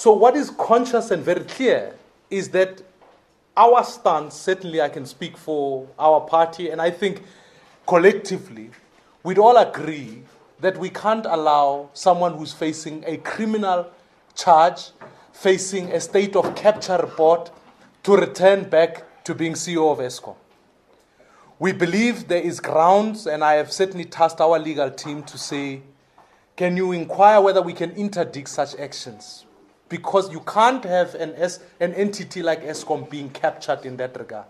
So, what is conscious and very clear is that our stance, certainly I can speak for our party, and I think collectively, we'd all agree that we can't allow someone who's facing a criminal charge, facing a state of capture report, to return back to being CEO of Eskom. We believe there is grounds, and I have certainly tasked our legal team to say, can you inquire whether we can interdict such actions? Because you can't have an, S, an entity like Eskom being captured in that regard.